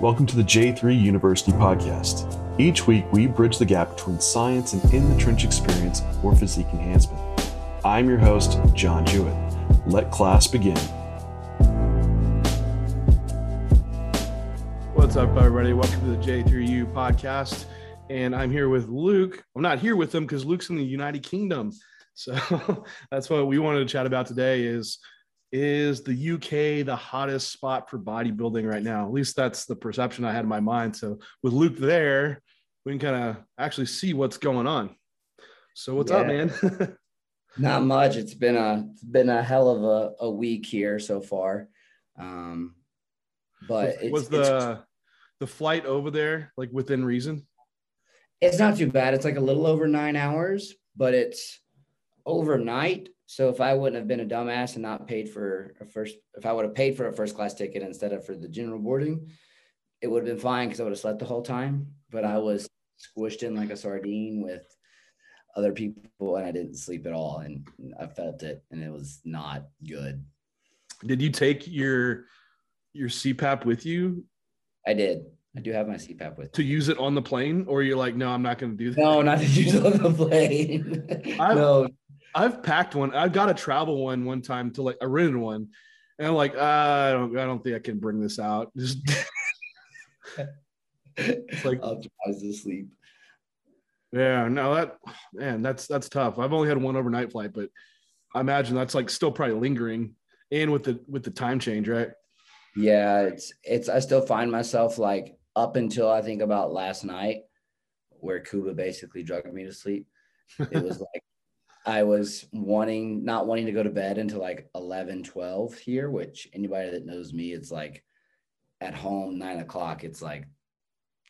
Welcome to the J3 University podcast. Each week, we bridge the gap between science and in the trench experience for physique enhancement. I'm your host, John Jewett. Let class begin. What's up, everybody? Welcome to the J3U podcast. And I'm here with Luke. I'm not here with him because Luke's in the United Kingdom. So that's what we wanted to chat about today is is the UK the hottest spot for bodybuilding right now? At least that's the perception I had in my mind. So with Luke there, we can kind of actually see what's going on. So what's yeah. up, man? Not much. It's been a it's been a hell of a, a week here so far. Um, but was, was the the flight over there like within reason? It's not too bad. It's like a little over nine hours, but it's overnight so if I wouldn't have been a dumbass and not paid for a first, if I would have paid for a first class ticket instead of for the general boarding, it would have been fine because I would have slept the whole time. But I was squished in like a sardine with other people and I didn't sleep at all. And I felt it and it was not good. Did you take your your CPAP with you? I did. I do have my CPAP with to me. use it on the plane, or you're like, no, I'm not going to do that. No, not to use it on the plane. no, I've packed one. I've got a travel one one time to like I rented one, and I'm like, uh, I don't, I don't think I can bring this out. Just it's like optimize the sleep. Yeah, no, that man, that's that's tough. I've only had one overnight flight, but I imagine that's like still probably lingering, and with the with the time change, right? Yeah, it's it's. I still find myself like up until I think about last night, where Kuba basically drugged me to sleep. It was like I was wanting, not wanting to go to bed until like 11, 12 here, which anybody that knows me, it's like at home, nine o'clock, it's like,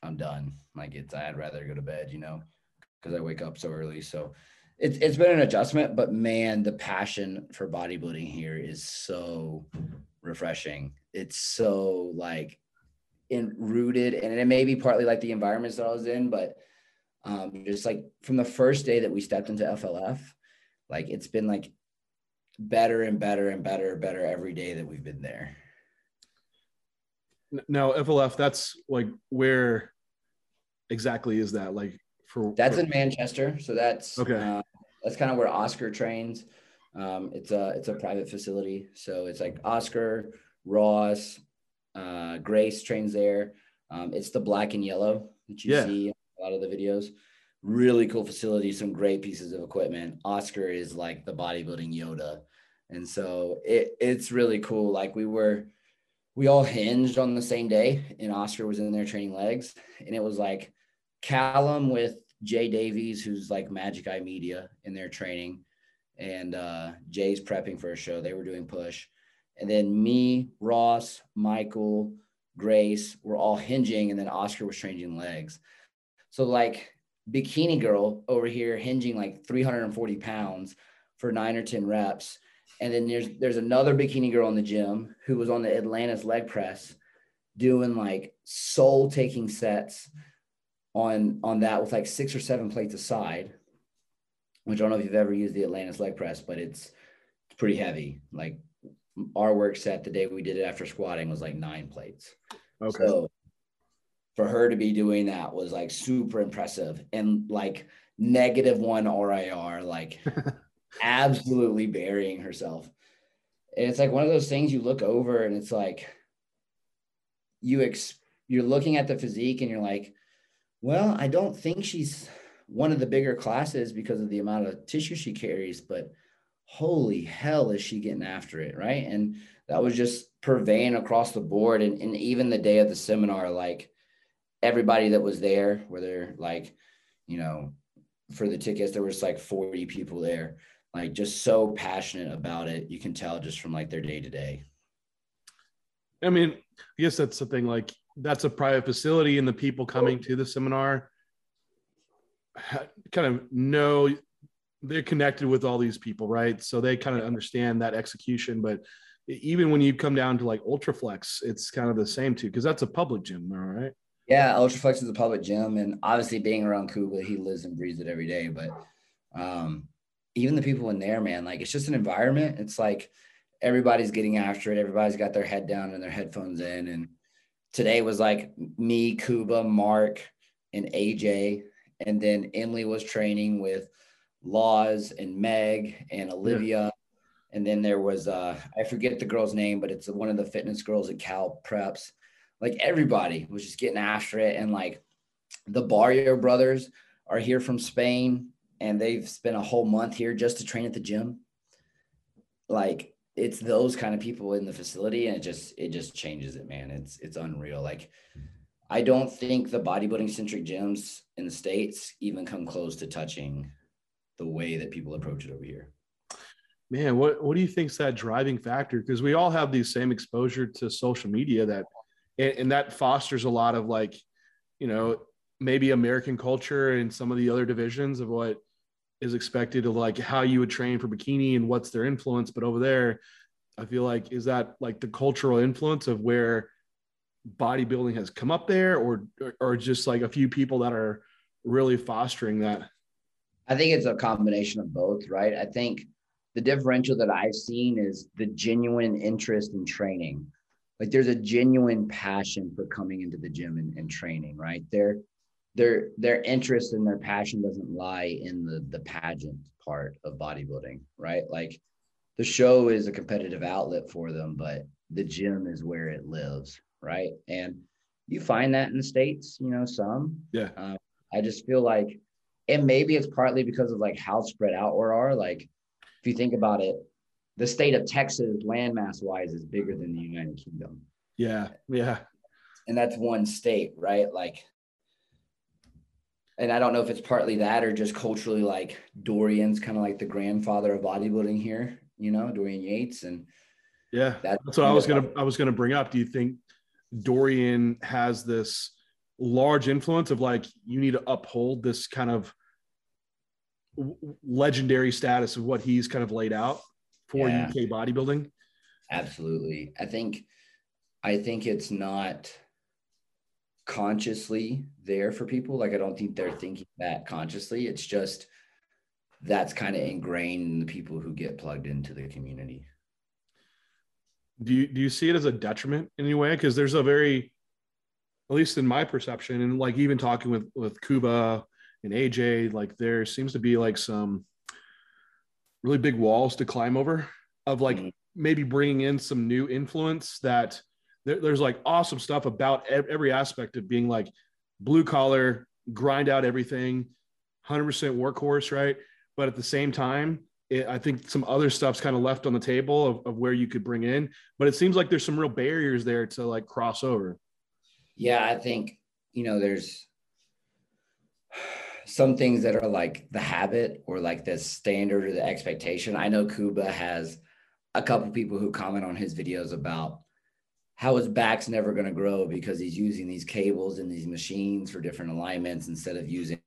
I'm done. Like it's, I'd rather go to bed, you know, because I wake up so early. So it's, it's been an adjustment, but man, the passion for bodybuilding here is so refreshing. It's so like in rooted and it may be partly like the environments that I was in, but um, just like from the first day that we stepped into FLF, like it's been like better and better and better and better every day that we've been there. Now FLF, that's like where exactly is that? Like for that's for... in Manchester. So that's okay. Uh, that's kind of where Oscar trains. Um, it's a it's a private facility, so it's like Oscar, Ross, uh, Grace trains there. Um, it's the black and yellow that you yeah. see a lot of the videos really cool facility, some great pieces of equipment. Oscar is like the bodybuilding Yoda. And so it, it's really cool. Like we were, we all hinged on the same day, and Oscar was in there training legs. And it was like Callum with Jay Davies, who's like Magic Eye Media in their training. And uh, Jay's prepping for a show. They were doing push. And then me, Ross, Michael, Grace were all hinging, and then Oscar was changing legs. So like bikini girl over here hinging like 340 pounds for nine or 10 reps. And then there's there's another bikini girl in the gym who was on the Atlantis leg press doing like soul taking sets on on that with like six or seven plates aside, which I don't know if you've ever used the Atlantis leg press, but it's it's pretty heavy. Like our work set the day we did it after squatting was like nine plates. Okay. So for her to be doing that was like super impressive and like negative one RIR, like absolutely burying herself. And it's like one of those things you look over and it's like you ex you're looking at the physique and you're like, well, I don't think she's one of the bigger classes because of the amount of tissue she carries, but holy hell is she getting after it, right? And that was just purveying across the board. And, and even the day of the seminar, like everybody that was there, whether like, you know, for the tickets, there was like 40 people there, like just so passionate about it. You can tell just from like their day to day. I mean, I guess that's the thing. Like, that's a private facility, and the people coming to the seminar kind of know they're connected with all these people, right? So they kind of understand that execution. But even when you come down to like Ultraflex, it's kind of the same too, because that's a public gym, all right? Yeah, Ultraflex is a public gym, and obviously being around Kuba, he lives and breathes it every day. But um, even the people in there, man, like it's just an environment. It's like everybody's getting after it. Everybody's got their head down and their headphones in, and today was like me, Kuba, Mark, and AJ. And then Emily was training with Laws and Meg and Olivia. Yeah. And then there was uh I forget the girl's name, but it's one of the fitness girls at Cal Preps. Like everybody was just getting after it. And like the Barrio brothers are here from Spain and they've spent a whole month here just to train at the gym. Like it's those kind of people in the facility and it just it just changes it, man. It's it's unreal. Like I don't think the bodybuilding centric gyms in the States even come close to touching the way that people approach it over here. Man, what, what do you think's that driving factor? Because we all have the same exposure to social media that and, and that fosters a lot of like, you know, maybe American culture and some of the other divisions of what is expected of like how you would train for bikini and what's their influence. But over there, I feel like is that like the cultural influence of where bodybuilding has come up there or or just like a few people that are really fostering that? I think it's a combination of both, right? I think the differential that I've seen is the genuine interest in training. Like there's a genuine passion for coming into the gym and, and training, right? Their their their interest and their passion doesn't lie in the the pageant part of bodybuilding, right? Like the show is a competitive outlet for them, but the gym is where it lives, right? And you find that in the states, you know, some. Yeah. Uh, I just feel like, and maybe it's partly because of like how spread out we are. Like, if you think about it, the state of Texas, landmass wise, is bigger than the United Kingdom. Yeah. Yeah. And that's one state, right? Like, and I don't know if it's partly that or just culturally, like Dorian's kind of like the grandfather of bodybuilding here, you know, Dorian Yates. And yeah, that's, that's what I was gonna I was gonna bring up. Do you think Dorian has this large influence of like you need to uphold this kind of legendary status of what he's kind of laid out for yeah. UK bodybuilding? Absolutely. I think I think it's not consciously there for people. Like I don't think they're thinking that consciously. It's just that's kind of ingrained in the people who get plugged into the community. Do you do you see it as a detriment in any way? Because there's a very, at least in my perception, and like even talking with with Kuba and AJ, like there seems to be like some really big walls to climb over of like mm-hmm. maybe bringing in some new influence that there, there's like awesome stuff about every aspect of being like blue collar, grind out everything, 100% workhorse, right? But at the same time, it, I think some other stuff's kind of left on the table of, of where you could bring in, but it seems like there's some real barriers there to like cross over. Yeah, I think, you know, there's some things that are like the habit or like the standard or the expectation. I know Kuba has a couple people who comment on his videos about how his back's never going to grow because he's using these cables and these machines for different alignments instead of using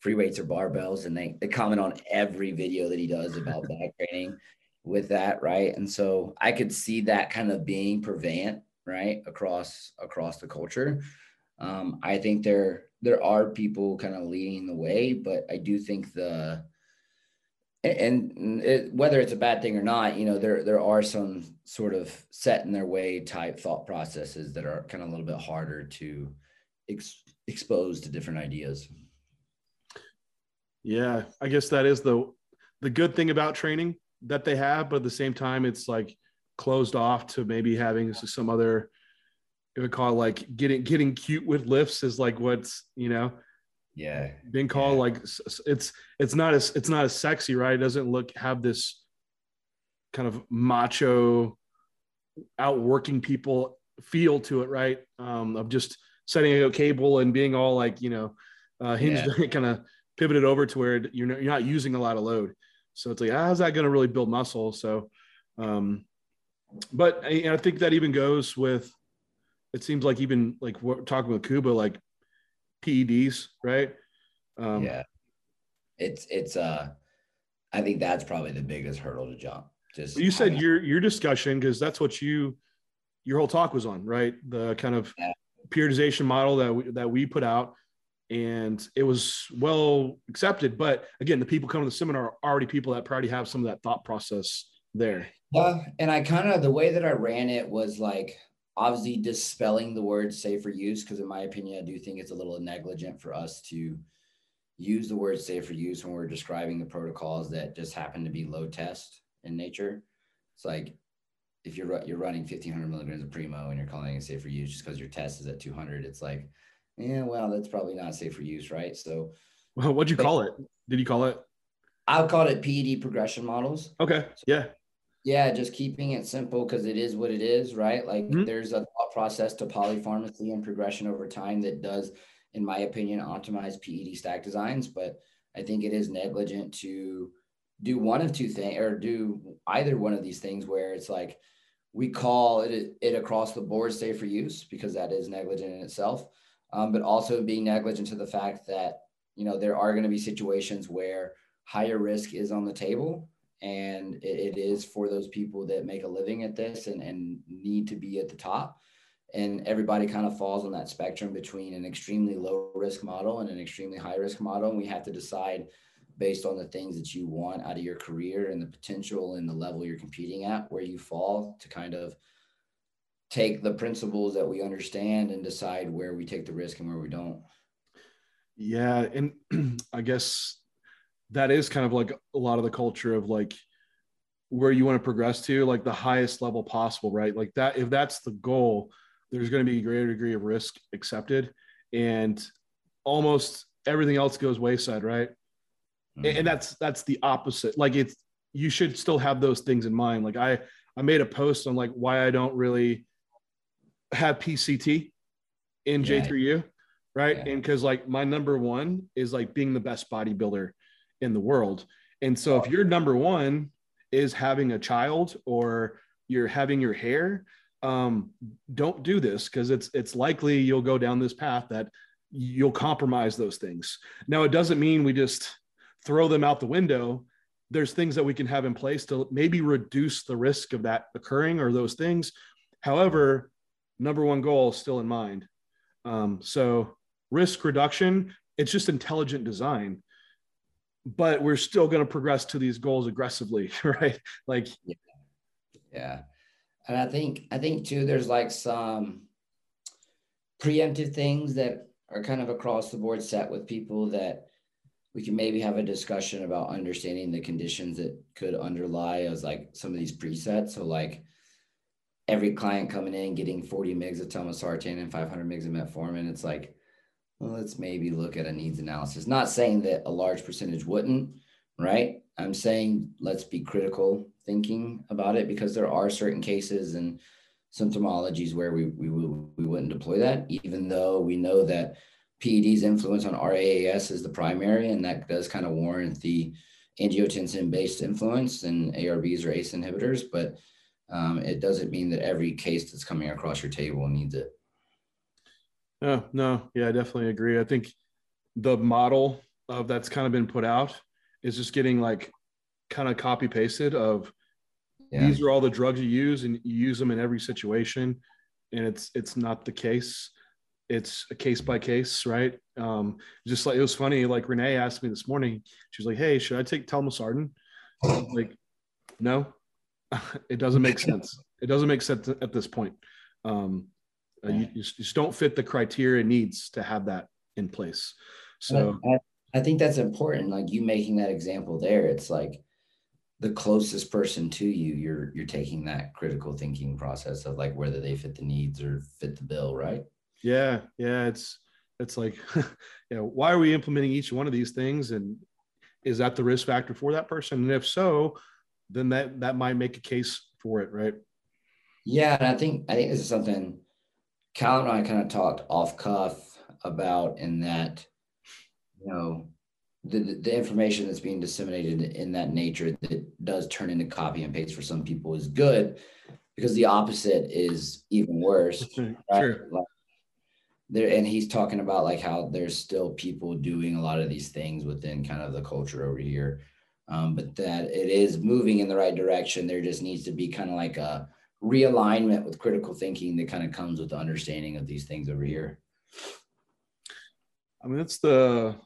free weights or barbells. And they, they comment on every video that he does about back training with that. Right. And so I could see that kind of being prevalent right across across the culture. Um, I think there there are people kind of leading the way, but I do think the and it, whether it's a bad thing or not, you know, there there are some sort of set in their way type thought processes that are kind of a little bit harder to ex- expose to different ideas. Yeah, I guess that is the the good thing about training that they have, but at the same time, it's like closed off to maybe having some other. It would call like getting getting cute with lifts is like what's you know? Yeah. Being called yeah. like it's it's not as it's not as sexy right? It doesn't look have this kind of macho outworking people feel to it right? Um of just setting a cable and being all like you know uh hinged yeah. kind of pivoted over to where you're not, you're not using a lot of load. So it's like how's that going to really build muscle? So um but I, I think that even goes with it seems like even like we're talking with Kuba, like PEDs, right? Um, yeah, it's it's uh, I think that's probably the biggest hurdle to jump. Just you said your your discussion because that's what you your whole talk was on, right? The kind of yeah. periodization model that we, that we put out, and it was well accepted. But again, the people coming to the seminar are already people that already have some of that thought process there. Yeah, and I kind of the way that I ran it was like obviously dispelling the word safer use because in my opinion i do think it's a little negligent for us to use the word safer use when we're describing the protocols that just happen to be low test in nature. It's like if you're you're running 1500 milligrams of primo and you're calling it safe for use just because your test is at 200 it's like yeah well that's probably not safe for use right? So well, what'd you call it? Did you call it? I'll call it ped progression models. Okay yeah yeah, just keeping it simple because it is what it is, right? Like mm-hmm. there's a thought process to polypharmacy and progression over time that does, in my opinion, optimize PED stack designs. But I think it is negligent to do one of two things or do either one of these things where it's like we call it it across the board safe for use because that is negligent in itself, um, but also being negligent to the fact that you know there are going to be situations where higher risk is on the table and it, it is for those people that make a living at this and, and need to be at the top. And everybody kind of falls on that spectrum between an extremely low risk model and an extremely high risk model. And we have to decide based on the things that you want out of your career and the potential and the level you're competing at where you fall to kind of take the principles that we understand and decide where we take the risk and where we don't. Yeah and i guess that is kind of like a lot of the culture of like where you want to progress to like the highest level possible right like that if that's the goal there's going to be a greater degree of risk accepted and almost everything else goes wayside right mm-hmm. and that's that's the opposite like it's you should still have those things in mind like i i made a post on like why i don't really have pct in yeah. j3u right yeah. and because like my number one is like being the best bodybuilder in the world. And so if your number one is having a child or you're having your hair, um, don't do this because it's it's likely you'll go down this path that you'll compromise those things. Now it doesn't mean we just throw them out the window. There's things that we can have in place to maybe reduce the risk of that occurring or those things. However, number one goal is still in mind. Um, so risk reduction, it's just intelligent design but we're still going to progress to these goals aggressively right? Like yeah. yeah. And i think i think too there's like some preemptive things that are kind of across the board set with people that we can maybe have a discussion about understanding the conditions that could underlie as like some of these presets. So like every client coming in getting 40 megs of telmisartan and 500 megs of metformin it's like well, let's maybe look at a needs analysis. Not saying that a large percentage wouldn't, right? I'm saying let's be critical thinking about it because there are certain cases and symptomologies where we, we, we wouldn't deploy that, even though we know that PED's influence on RAAS is the primary, and that does kind of warrant the angiotensin based influence and ARBs or ACE inhibitors, but um, it doesn't mean that every case that's coming across your table needs it. No, no, yeah, I definitely agree. I think the model of that's kind of been put out is just getting like kind of copy pasted of yeah. these are all the drugs you use and you use them in every situation and it's it's not the case. It's a case by case right? Um just like it was funny like renee asked me this morning she was like hey should i take telmisartan? Like no. It doesn't make sense. It doesn't make sense at this point. Um uh, you, you, just don't fit the criteria needs to have that in place. So I, I think that's important. Like you making that example there, it's like the closest person to you, you're you're taking that critical thinking process of like whether they fit the needs or fit the bill, right? Yeah, yeah. It's it's like, you know, why are we implementing each one of these things, and is that the risk factor for that person? And if so, then that that might make a case for it, right? Yeah, and I think I think this is something Cal and I kind of talked off cuff about in that, you know, the, the information that's being disseminated in that nature that does turn into copy and paste for some people is good because the opposite is even worse. Right? Sure. Like there, and he's talking about like how there's still people doing a lot of these things within kind of the culture over here. Um, but that it is moving in the right direction. There just needs to be kind of like a realignment with critical thinking that kind of comes with the understanding of these things over here. I mean, that's the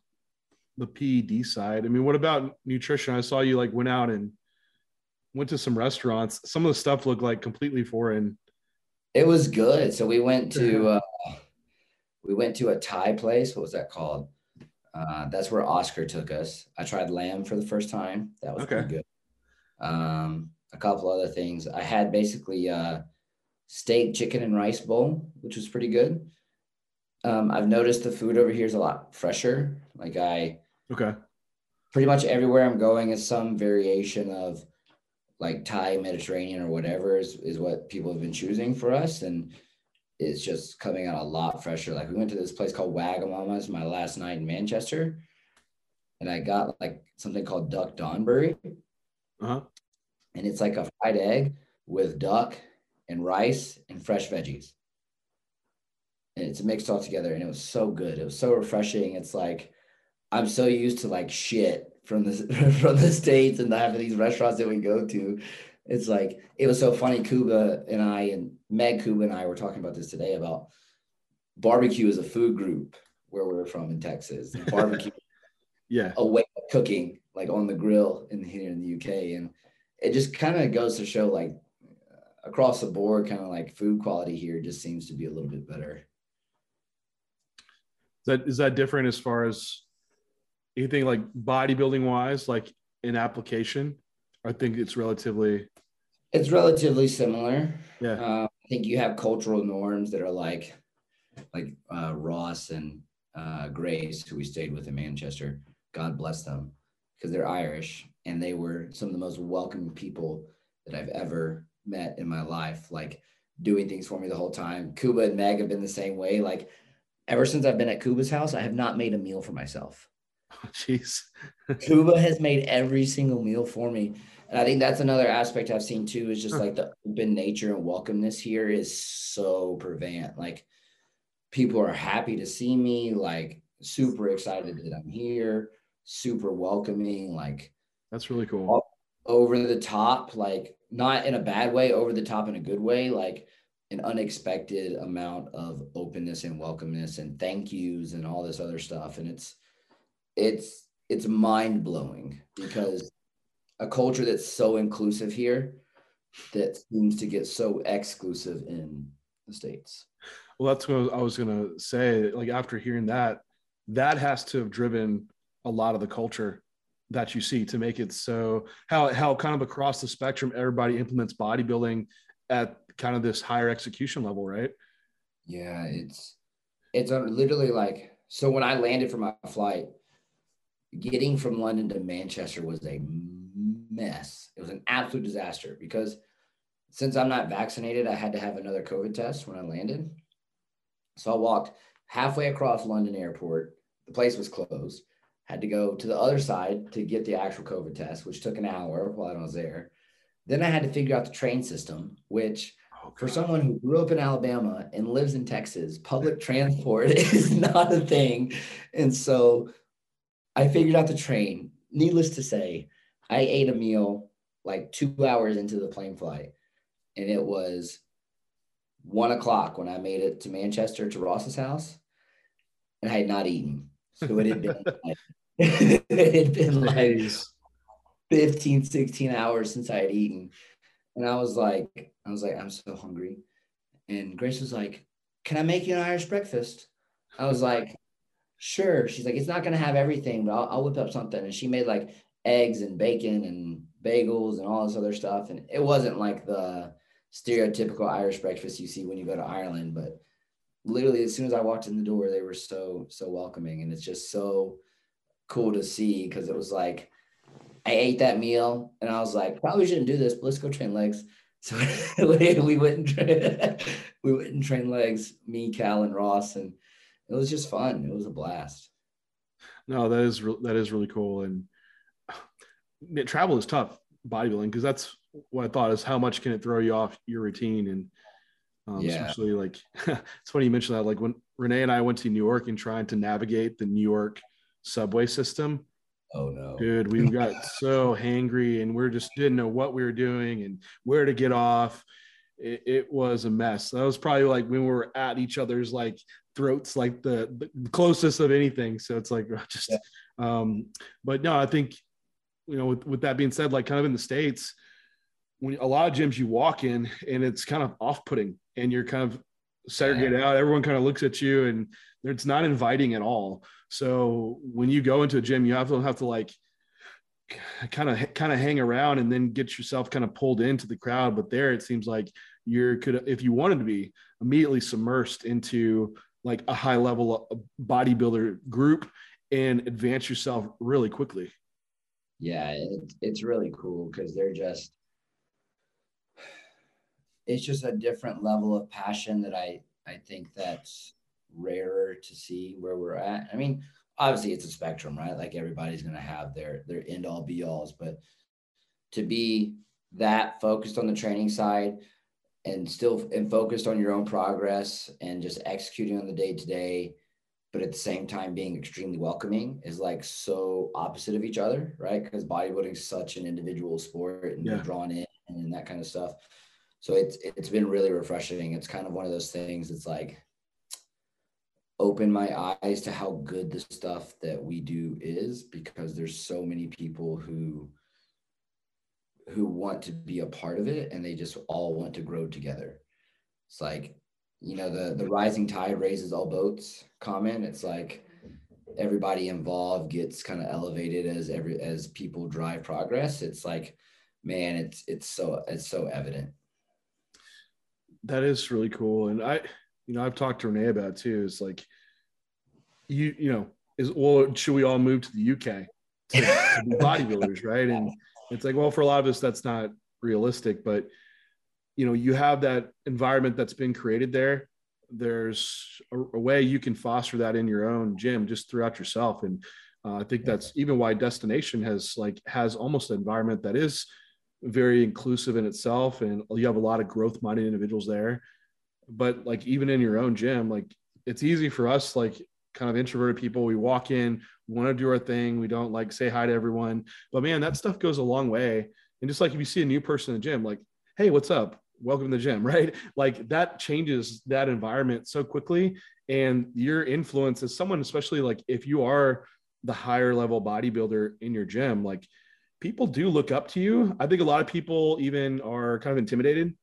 the PED side. I mean, what about nutrition? I saw you like went out and went to some restaurants. Some of the stuff looked like completely foreign It was good. So we went to uh, we went to a Thai place. What was that called? Uh, that's where Oscar took us. I tried lamb for the first time. That was Okay. pretty good. Um, a couple other things. I had basically uh, steak, chicken, and rice bowl, which was pretty good. Um, I've noticed the food over here is a lot fresher. Like I Okay. pretty much everywhere I'm going is some variation of like Thai, Mediterranean, or whatever is, is what people have been choosing for us. And it's just coming out a lot fresher. Like we went to this place called Wagamama's my last night in Manchester. And I got like something called duck Donburi. Uh-huh. And it's like a fried egg with duck and rice and fresh veggies. And it's mixed all together. And it was so good. It was so refreshing. It's like I'm so used to like shit from the from the states and having these restaurants that we go to. It's like it was so funny. Kuba and I and Meg Kuba and I were talking about this today about barbecue as a food group where we're from in Texas. Barbecue Yeah. a way of cooking like on the grill in here in the UK, and it just kind of goes to show like across the board, kind of like food quality here just seems to be a little bit better. Is that is that different as far as anything like bodybuilding wise, like in application? I think it's relatively It's relatively similar. yeah. Uh, I think you have cultural norms that are like, like uh, Ross and uh, Grace, who we stayed with in Manchester. God bless them, because they're Irish and they were some of the most welcoming people that I've ever met in my life. Like doing things for me the whole time. Kuba and Meg have been the same way. Like ever since I've been at Kuba's house, I have not made a meal for myself. Oh, jeez. Kuba has made every single meal for me. And I think that's another aspect I've seen too is just like the open nature and welcomeness here is so prevalent. Like people are happy to see me, like super excited that I'm here, super welcoming, like That's really cool. over the top, like not in a bad way, over the top in a good way, like an unexpected amount of openness and welcomeness and thank yous and all this other stuff. And it's it's it's mind blowing because a culture that's so inclusive here that seems to get so exclusive in the states. Well, that's what I was gonna say. Like after hearing that, that has to have driven a lot of the culture that you see to make it so how how kind of across the spectrum everybody implements bodybuilding at kind of this higher execution level, right? Yeah, it's it's literally like so when I landed from my flight, getting from London to Manchester was a mess. It was an absolute disaster because since I'm not vaccinated, I had to have another COVID test when I landed. So I walked halfway across London airport. The place was closed. Had to go to the other side to get the actual COVID test, which took an hour while I was there. Then I had to figure out the train system, which Oh, for someone who grew up in Alabama and lives in Texas, public transport is not a thing. And so I figured out the train. Needless to say, I ate a meal like two hours into the plane flight, and it was one o'clock when I made it to Manchester to Ross's house, and I had not eaten. So it had been like, it had been like Jeez. 15, 16 hours since I had eaten. And I was like, I was like, I'm so hungry. And Grace was like, Can I make you an Irish breakfast? I was like, Sure. She's like, It's not going to have everything, but I'll, I'll whip up something. And she made like eggs and bacon and bagels and all this other stuff. And it wasn't like the stereotypical Irish breakfast you see when you go to Ireland, but literally as soon as I walked in the door, they were so, so welcoming. And it's just so cool to see because it was like, I ate that meal and I was like, probably shouldn't do this, but let's go train legs. So we, we went and tra- we went and trained legs, me, Cal, and Ross, and it was just fun. It was a blast. No, that is re- that is really cool. And travel is tough bodybuilding because that's what I thought is how much can it throw you off your routine and um, Yeah. especially like it's funny you mentioned that like when Renee and I went to New York and trying to navigate the New York subway system, Oh no. dude, we got so hangry and we just didn't know what we were doing and where to get off. It, it was a mess. That was probably like when we were at each other's like throats, like the, the closest of anything. So it's like just, Yeah. um, but no, I think, you know, with, with that being said, like kind of in the States, when a lot of gyms you walk in and it's kind of off putting and you're kind of segregated yeah. out. Everyone kind of looks at you and it's not inviting at all. So when you go into a gym, you have to have to like kind of kind of hang around and then get yourself kind of pulled into the crowd. But there, it seems like you're could if you wanted to be immediately submersed into like a high level uh, bodybuilder group and advance yourself really quickly. Yeah, it, it's really cool because they're just it's just a different level of passion that I I think that's rarer to see where we're at. I mean, obviously it's a spectrum, right? Like everybody's gonna have their their end all be alls, but to be that focused on the training side and still and focused on your own progress and just executing on the day to day, but at the same time being extremely welcoming is like so opposite of each other, right? Because bodybuilding is such an individual sport and yeah. you're drawn in and that kind of stuff. So it's it's been really refreshing. It's kind of one of those things. It's like open my eyes to how good the stuff that we do is because there's so many people who who want to be a part of it and they just all want to grow together. It's like you know the the rising tide raises all boats comment. It's like everybody involved gets kind of elevated as every as people drive progress. It's like man it's it's so it's so evident. That is really cool. And i you know i've talked to renee about too is like you you know is well should we all move to the uk to, to be bodybuilders right? And it's like well for a lot of us that's not realistic but you know you have that environment that's been created there. There's a, a way you can foster that in your own gym just throughout yourself. And uh, i think that's even why destination has like has almost an environment that is very inclusive in itself. And you have a lot of growth minded individuals there but like even in your own gym like it's easy for us like kind of introverted people we walk in we want to do our thing we don't like say hi to everyone. But man that stuff goes a long way. And just like if you see a new person in the gym like hey what's up? Welcome to the gym right? Like that changes that environment so quickly. And your influence as someone especially like if you are the higher level bodybuilder in your gym like people do look up to you. I think a lot of people even are kind of intimidated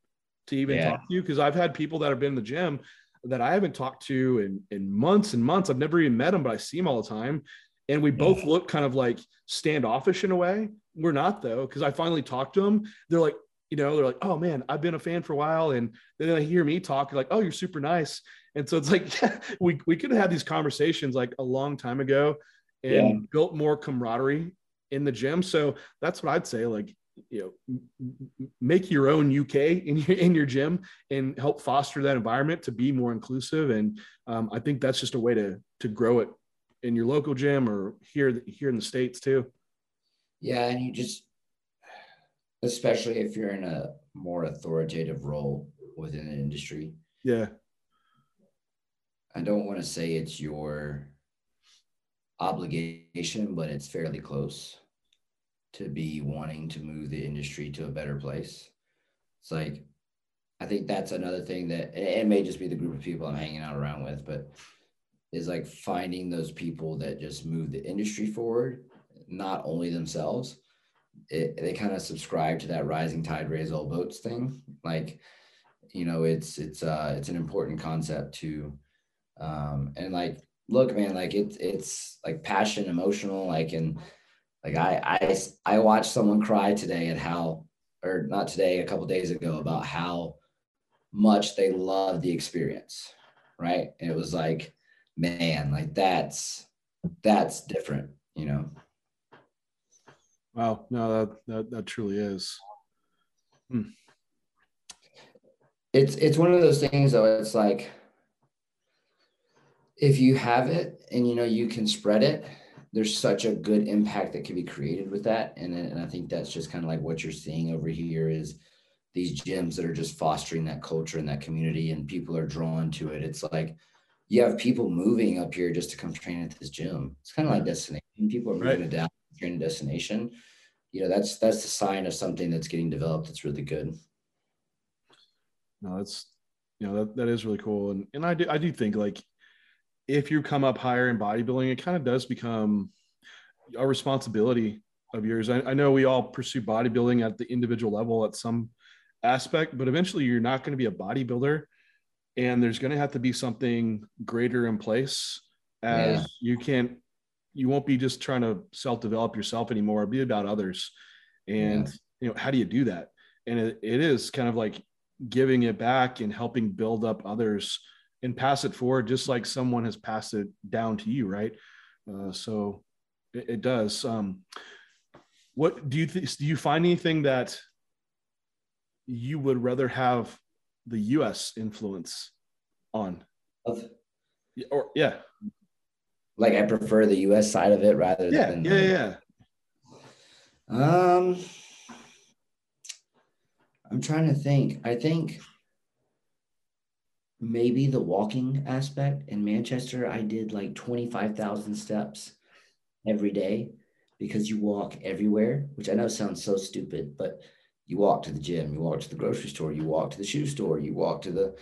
to even yeah. talk to you because I've had people that have been in the gym that I haven't talked to in, in months and months. I've never even met them, but I see them all the time. And we hmm. both look kind of like standoffish in a way. We're not though, because I finally talked to them. They're like, you know, they're like, oh man, I've been a fan for a while. And then they hear me talk, like, oh, you're super nice. And so it's like, yeah, we, we could have had these conversations like a long time ago and yeah. built more camaraderie in the gym. So that's what I'd say. Like, you know, make your own UK in your in your gym and help foster that environment to be more inclusive. And um, I think that's just a way to to grow it in your local gym or here here in the states too. Yeah, and you just, especially if you're in a more authoritative role within an industry. Yeah. I don't want to say it's your obligation, but it's fairly close to be wanting to move the industry to a better place. It's like, I think that's another thing that it may just be the group of people I'm hanging out around with, but is like finding those people that just move the industry forward, not only themselves. It, they kind of subscribe to that rising tide raise all boats thing. Like, you know, it's it's uh it's an important concept to um and like look, man, like it's it's like passion, emotional, like and like I I I watched someone cry today at how or not today, a couple days ago about how much they love the experience, right? And it was like, man, like that's that's different, you know. Wow, no, that that that truly is. Hmm. It's it's one of those things though. It's like if you have it and you know you can spread it there's such a good impact that can be created with that. And, and i think that's just kind of like what you're seeing over here is these gyms that are just fostering that culture and that community and people are drawn to it. It's like you have people moving up here just to come train at this gym. It's kind of like destination. People are moving right. to down training destination. You know that's that's the sign of something that's getting developed that's really good. No that's you know that, that is really cool. And and i do i do think like if you come up higher in bodybuilding, it kind of does become a responsibility of yours. I, I, know we all pursue bodybuilding at the individual level at some aspect, but eventually you're not going to be a bodybuilder and there's going to have to be something greater in place as Yeah. you can't you won't be just trying to self-develop yourself anymore It'll be about others and you know how do you do that and it, it is kind of like giving it back and helping build up others and pass it forward just like someone has passed it down to you right? Uh, so it, it does. Um, what do you think do you find anything that you would rather have the us influence on? Of- Yeah, or yeah. Like I prefer the US side of it rather yeah than yeah yeah. Um, I'm trying to think. I think maybe the walking aspect in Manchester, I did like 25,000 steps every day because you walk everywhere, which I know sounds so stupid, but you walk to the gym, you walk to the grocery store, you walk to the shoe store, you walk to the.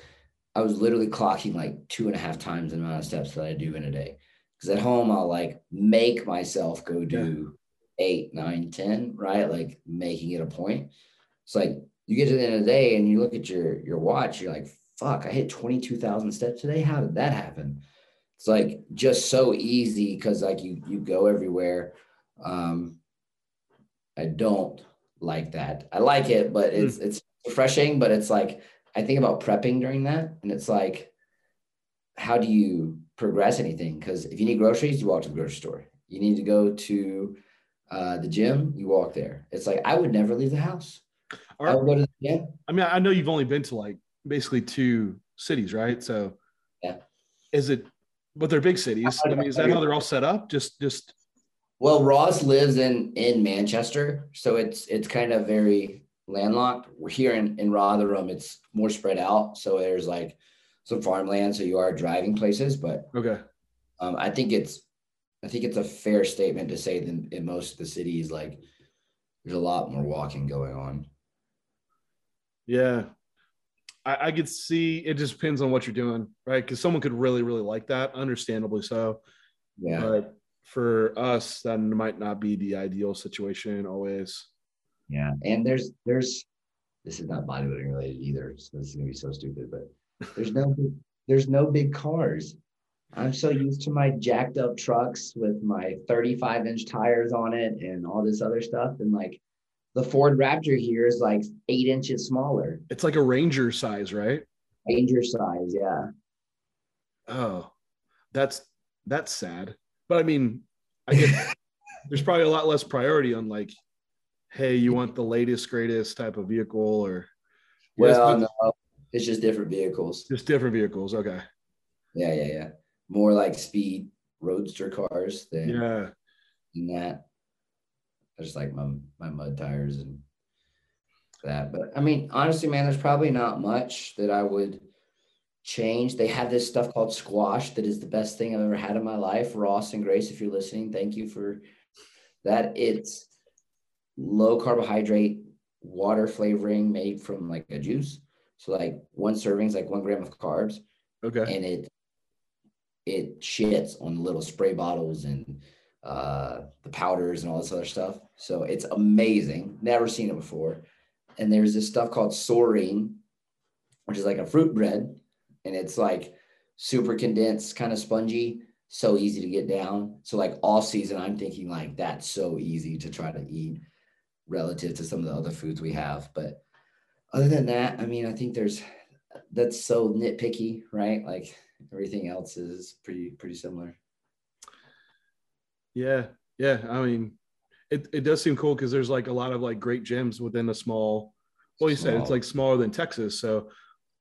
I was literally clocking like two and a half times the amount of steps that I do in a day. Because at home, I'll like make myself go do eight, nine, ten, right? Like making it a point. It's like you get to the end of the day and you look at your your watch, you're like, fuck, I hit 22,000 steps today. How did that happen? It's like just so easy because like you you go everywhere. Um I don't like that. I like it, but it's it's refreshing, but it's like I think about prepping during that and it's like how do you progress anything? Because if you need groceries, you walk to the grocery store. You need to go to uh, the gym, you walk there. It's like I would never leave the house. I would go to the gym. I mean, I know you've only been to like basically two cities, right? So, Yeah. Is it? But they're big cities. I mean, is that how they're all set up? Just, just Well, Ross lives in in Manchester, so it's it's kind of very landlocked. We're here in in Rotherham. It's more spread out, so there's like some farmland, so you are driving places. But okay. um, I think it's I think it's a fair statement to say that in most of the cities, like there's a lot more walking going on. Yeah. I, I could see it just depends on what you're doing, right? Because someone could really, really like that, understandably so. Yeah. But for us, that might not be the ideal situation always. Yeah, and there's there's this is not bodybuilding related either, so this is gonna be so stupid, but there's no there's no big cars. I'm so used to my jacked up trucks with my 35 inch tires on it and all this other stuff, and like the Ford Raptor here is like eight inches smaller, It's like a ranger size, right? Ranger size. Yeah, Oh, that's that's sad. But I mean, I get there's probably a lot less priority on like, hey, you want the latest, greatest type of vehicle or well, no, it's just different vehicles. just different vehicles. Okay. Yeah, yeah, yeah. More like speed roadster cars than Yeah. than that. I just like my my mud tires and that. But I mean, honestly, man, there's probably not much that I would change. They have this stuff called squash that is the best thing I've ever had in my life. Ross and Grace, if you're listening, thank you for that. It's low carbohydrate water flavoring made from like a juice. So like one serving is like one gram of carbs Okay. and it it shits on little spray bottles and uh, the powders and all this other stuff. So it's amazing. Never seen it before. And there's this stuff called Soreen, which is like a fruit bread, and it's like super condensed, kind of spongy, so easy to get down. So like all season, I'm thinking like that's so easy to try to eat relative to some of the other foods we have. But other than that, I mean, I think there's that's so nitpicky, right? Like everything else is pretty pretty similar. Yeah. Yeah. I mean, it, it does seem cool because there's like a lot of like great gyms within a small, well, you said it's like smaller than Texas. So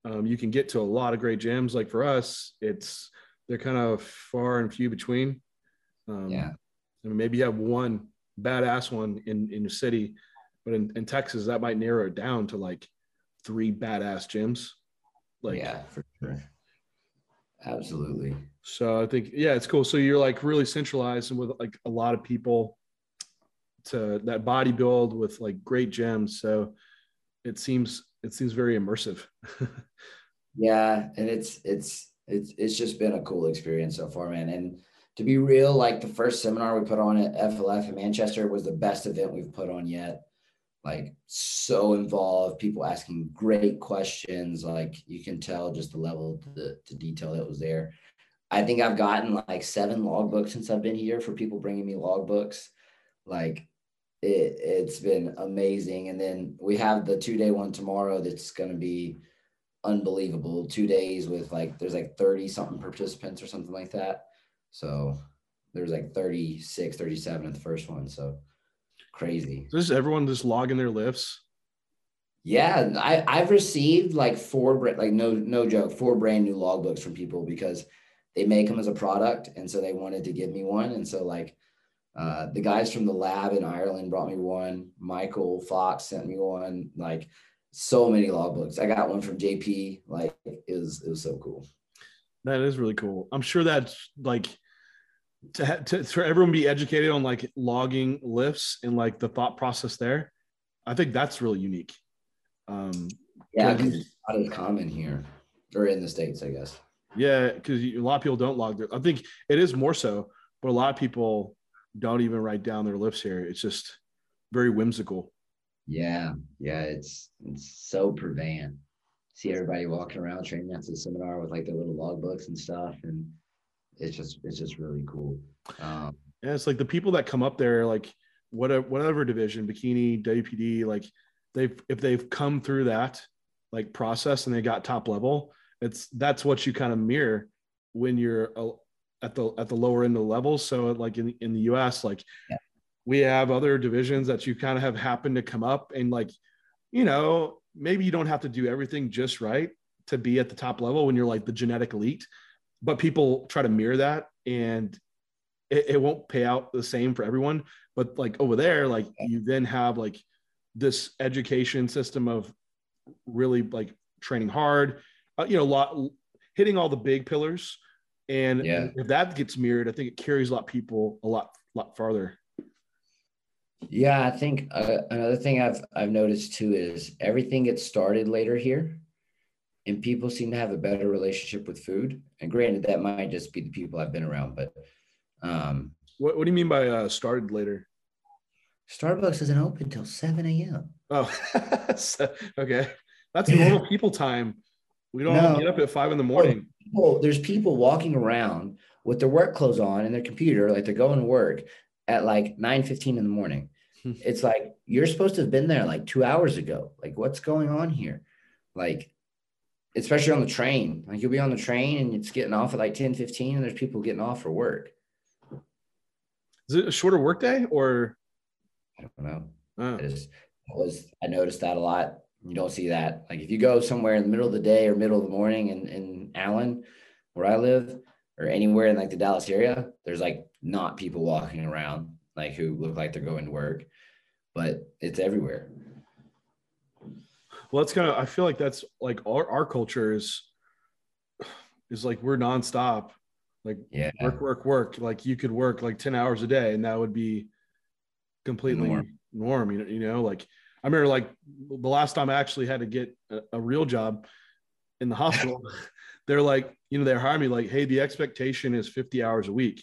um, you can get to a lot of great gyms. Like for us, it's, they're kind of far and few between. Um, Yeah. I mean, maybe you have one badass one in, in your city, but in, in Texas, that might narrow it down to like three badass gyms. Like, yeah, for sure. Absolutely. So I think yeah, it's cool. So you're like really centralized with like a lot of people to that body build with like great gyms. So it seems it seems very immersive. Yeah, and it's it's it's it's just been a cool experience so far, man. And to be real, like the first seminar we put on at FLF in Manchester was the best event we've put on yet. like so involved, people asking great questions. Like you can tell just the level, the, the detail that was there. I think I've gotten like seven logbooks since I've been here for people bringing me logbooks. Like it, it's been amazing. And then we have the two day one tomorrow that's going to be unbelievable. Two days with like, there's like 30 something participants or something like that. So there's like 36, 37 at the first one. So crazy. Does everyone just log in their lifts? Yeah, I, I've received like four, like no, no joke, four brand new logbooks from people because they make them as a product. And so they wanted to give me one. And so like uh, the guys from the lab in Ireland brought me one. Michael Fox sent me one. Like so many logbooks. I got one from JP. Like it was, it was so cool. That is really cool. I'm sure that's like to, ha- to for everyone be educated on like logging lifts and like the thought process there. I think that's really unique. Um, yeah, it's not as common here or in the states, I guess. Yeah, because a lot of people don't log their. I think it is more so, but a lot of people don't even write down their lifts here. It's just very whimsical. Yeah, yeah, it's it's so prevalent. See everybody walking around training after the seminar with like their little logbooks and stuff, and it's just it's just really cool. Um, yeah, it's like the people that come up there, like whatever whatever division, bikini, WPD, like they've if they've come through that like process and they got top level, it's that's what you kind of mirror when you're uh, at the at the lower end of the levels. So like in in the US, like yeah. we have other divisions that you kind of have happened to come up and like, you know, maybe you don't have to do everything just right to be at the top level when you're like the genetic elite, but people try to mirror that and it, it won't pay out the same for everyone. But like over there, like you then have like this education system of really like training hard, uh, you know, a lot hitting all the big pillars. And yeah. if that gets mirrored, I think it carries a lot of people a lot, lot farther. Yeah, I think uh, another thing I've I've noticed too is everything gets started later here, and people seem to have a better relationship with food. And granted, that might just be the people I've been around, but um, what what do you mean by uh, started later? Starbucks isn't open until seven a.m. Oh, okay, that's normal people time. We don't no. get up at five in the morning. Well, there's people walking around with their work clothes on and their computer, like they're going to work at like 9 15 in the morning. Hmm. it's like you're supposed to have been there like two hours ago. Like, what's going on here? Like, especially on the train. Like you'll be on the train and it's getting off at like 10, 15, and there's people getting off for work. Is it a shorter workday or I don't know. Oh. I just I was I noticed that a lot you don't see that. Like if you go somewhere in the middle of the day or middle of the morning in, in Allen, where I live, or anywhere in like the Dallas area, there's like not people walking around like who look like they're going to work, but it's everywhere. Well, that's kind of I feel like that's like our, our culture is is like we're nonstop. Like yeah. work, work, work. Like you could work like 10 hours a day and that would be completely norm. norm you know, you know, like I remember like the last time I actually had to get a, a real job in the hospital, they're like, you know, they hired me like, hey, the expectation is 50 hours a week.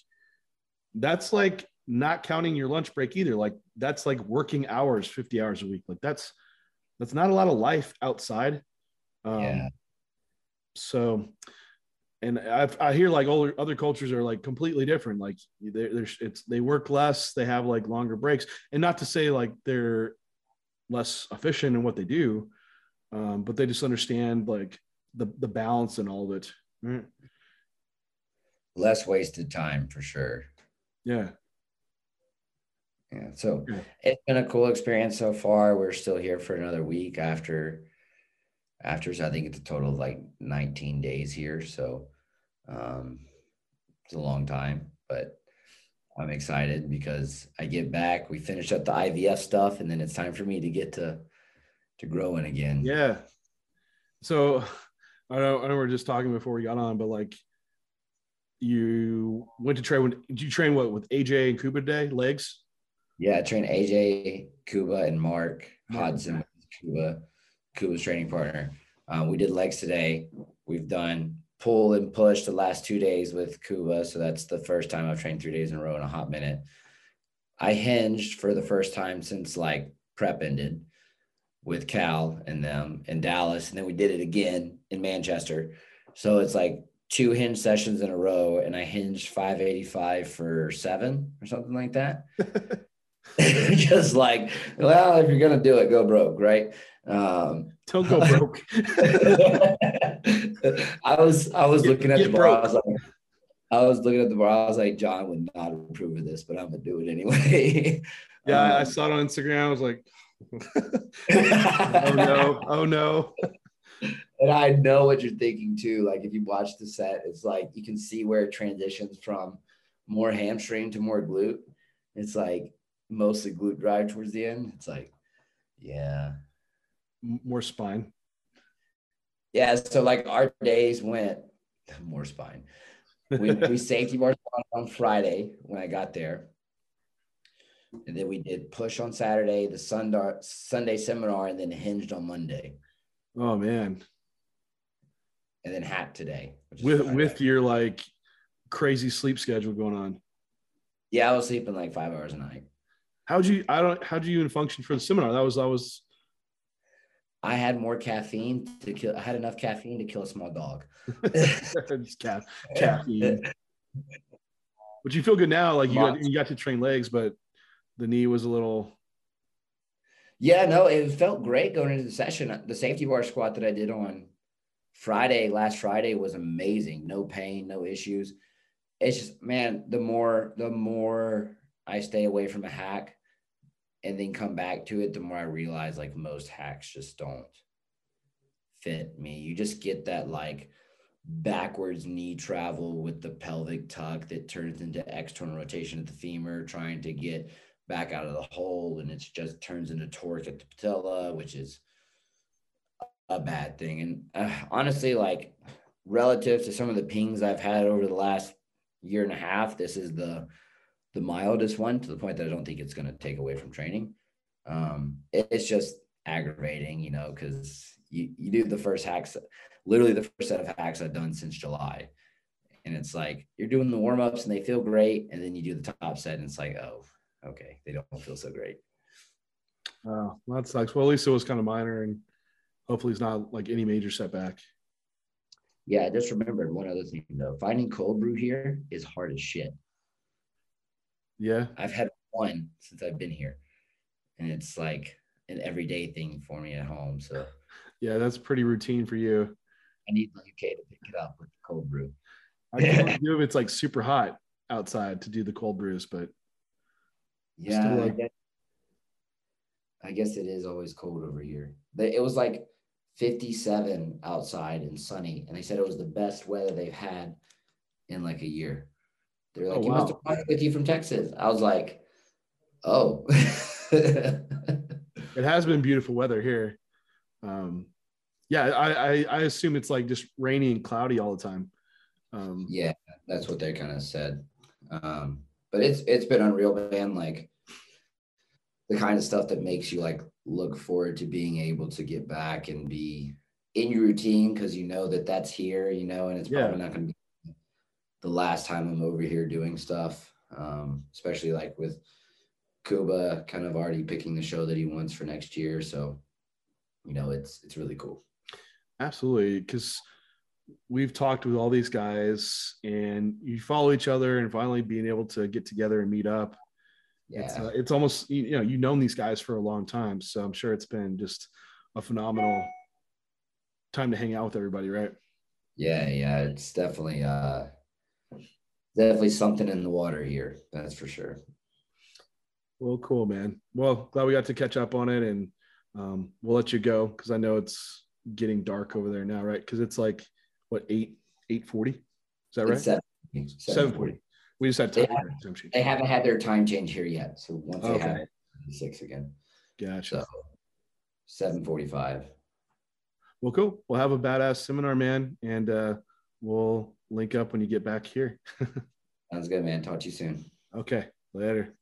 That's like not counting your lunch break either. Like that's like working hours, 50 hours a week. Like that's that's not a lot of life outside. Um, yeah. So, and I, I hear like all other cultures are like completely different. Like they're, it's they work less, they have like longer breaks, and not to say like they're less efficient in what they do, um, but they just understand like the the balance and all of it. Right? Less wasted time for sure. Yeah. Yeah. So yeah. it's been a cool experience so far. We're still here for another week after after so I think it's a total of like 19 days here. So um it's a long time, but I'm excited because I get back, we finish up the IVF stuff, and then it's time for me to get to to growing again. Yeah. So I know I know we are just talking before we got on, but like you went to train did you train what with AJ and Kuba today? Legs? Yeah, I trained AJ, Kuba, and Mark Hodson Kuba, Kuba's training partner. Um, we did legs today. We've done pull and push the last two days with Kuba. So that's the first time I've trained three days in a row in a hot minute. I hinged for the first time since like prep ended. with Cal and them in Dallas, and then we did it again in Manchester. So it's like two hinge sessions in a row, and I hinged 585 for seven or something like that. Just like, well, if you're gonna do it, go broke, right? Um, Don't go broke. I was I was Get- looking at the bar. I was like, I was looking at the bar. I was like, John would not approve of this, but I'm gonna do it anyway. yeah, I Um, saw it on Instagram. I was like, oh no, oh no. and I know what you're thinking too. Like if you watch the set, it's like you can see where it transitions from more hamstring to more glute. It's like mostly glute drive towards the end. It's like, yeah. More spine. Yeah. So like our days went more spine. We, we safety bar squat on Friday when I got there. And then we did push on Saturday, the Sunday, Sunday seminar, and then hinged on Monday, Oh man. and then hack today. With Friday. with your like crazy sleep schedule going on. yeah, I was sleeping like five hours a night. How'd you I don't how'd you even function for the seminar? That was I was I had more caffeine to kill. I had enough caffeine to kill a small dog. ca- caffeine. But you feel good now, like you got, you got to train legs, but the knee was a little Yeah, no, it felt great going into the session. The safety bar squat that I did on Friday, last Friday, was amazing. No pain, no issues. It's just, man, the more the more I stay away from a hack and then come back to it, the more I realize like most hacks just don't fit me. You just get that like backwards knee travel with the pelvic tuck that turns into external rotation at the femur, trying to get back out of the hole, and it just turns into torque at the patella, which is a bad thing. And uh, honestly, like relative to some of the pings I've had over the last year and a half, this is the the mildest one to the point that I don't think it's going to take away from training. Um, it- it's just aggravating, you know, because you, you do the first hacks, literally the first set of hacks I've done since July. And it's like you're doing the warm ups and they feel great. And then you do the top set and it's like, oh, okay, they don't feel so great. oh well, that sucks. Well, at least it was kind of minor and hopefully it's not like any major setback. Yeah, I just remembered one other thing though. Finding cold brew here is hard as shit. Yeah. I've had one since I've been here, and it's like an everyday thing for me at home. So Yeah, that's pretty routine for you. I need the UK to pick it up with the cold brew. I can't do if it's like super hot outside to do the cold brews, but Yeah, Still I guess, I guess it is always cold over here. It was like 57 outside and sunny, and they said it was the best weather they've had in like a year. They're like, Oh, "You must have brought it with you from Texas." I was like, "Oh." it has been beautiful weather here. Um, yeah, I, I I assume it's like just rainy and cloudy all the time. Um, Yeah, that's what they kind of said. Um, but it's it's been unreal, man. Like the kind of stuff that makes you like look forward to being able to get back and be in your routine because you know that that's here, you know, and it's Yeah. probably not going to be the last time I'm over here doing stuff. Um, especially like with Kuba kind of already picking the show that he wants for next year. So, you know, it's it's really cool. Absolutely, because we've talked with all these guys, and you follow each other, and finally being able to get together and meet up. Yeah. It's, uh, it's almost you know you've known these guys for a long time, so I'm sure it's been just a phenomenal time to hang out with everybody, right? Yeah, yeah, it's definitely uh definitely something in the water here. That's for sure. Well, cool, man. Well, glad we got to catch up on it, and um, we'll let you go because I know it's getting dark over there now, right? Because it's like what eight eight forty? Is that right? Seven- forty. We just had They have, they haven't had their time change here yet. So once they have it, six again. Gotcha. So seven forty-five. Well, cool. We'll have a badass seminar, man, and uh, we'll link up when you get back here. Sounds good, man. Talk to you soon. okay, later.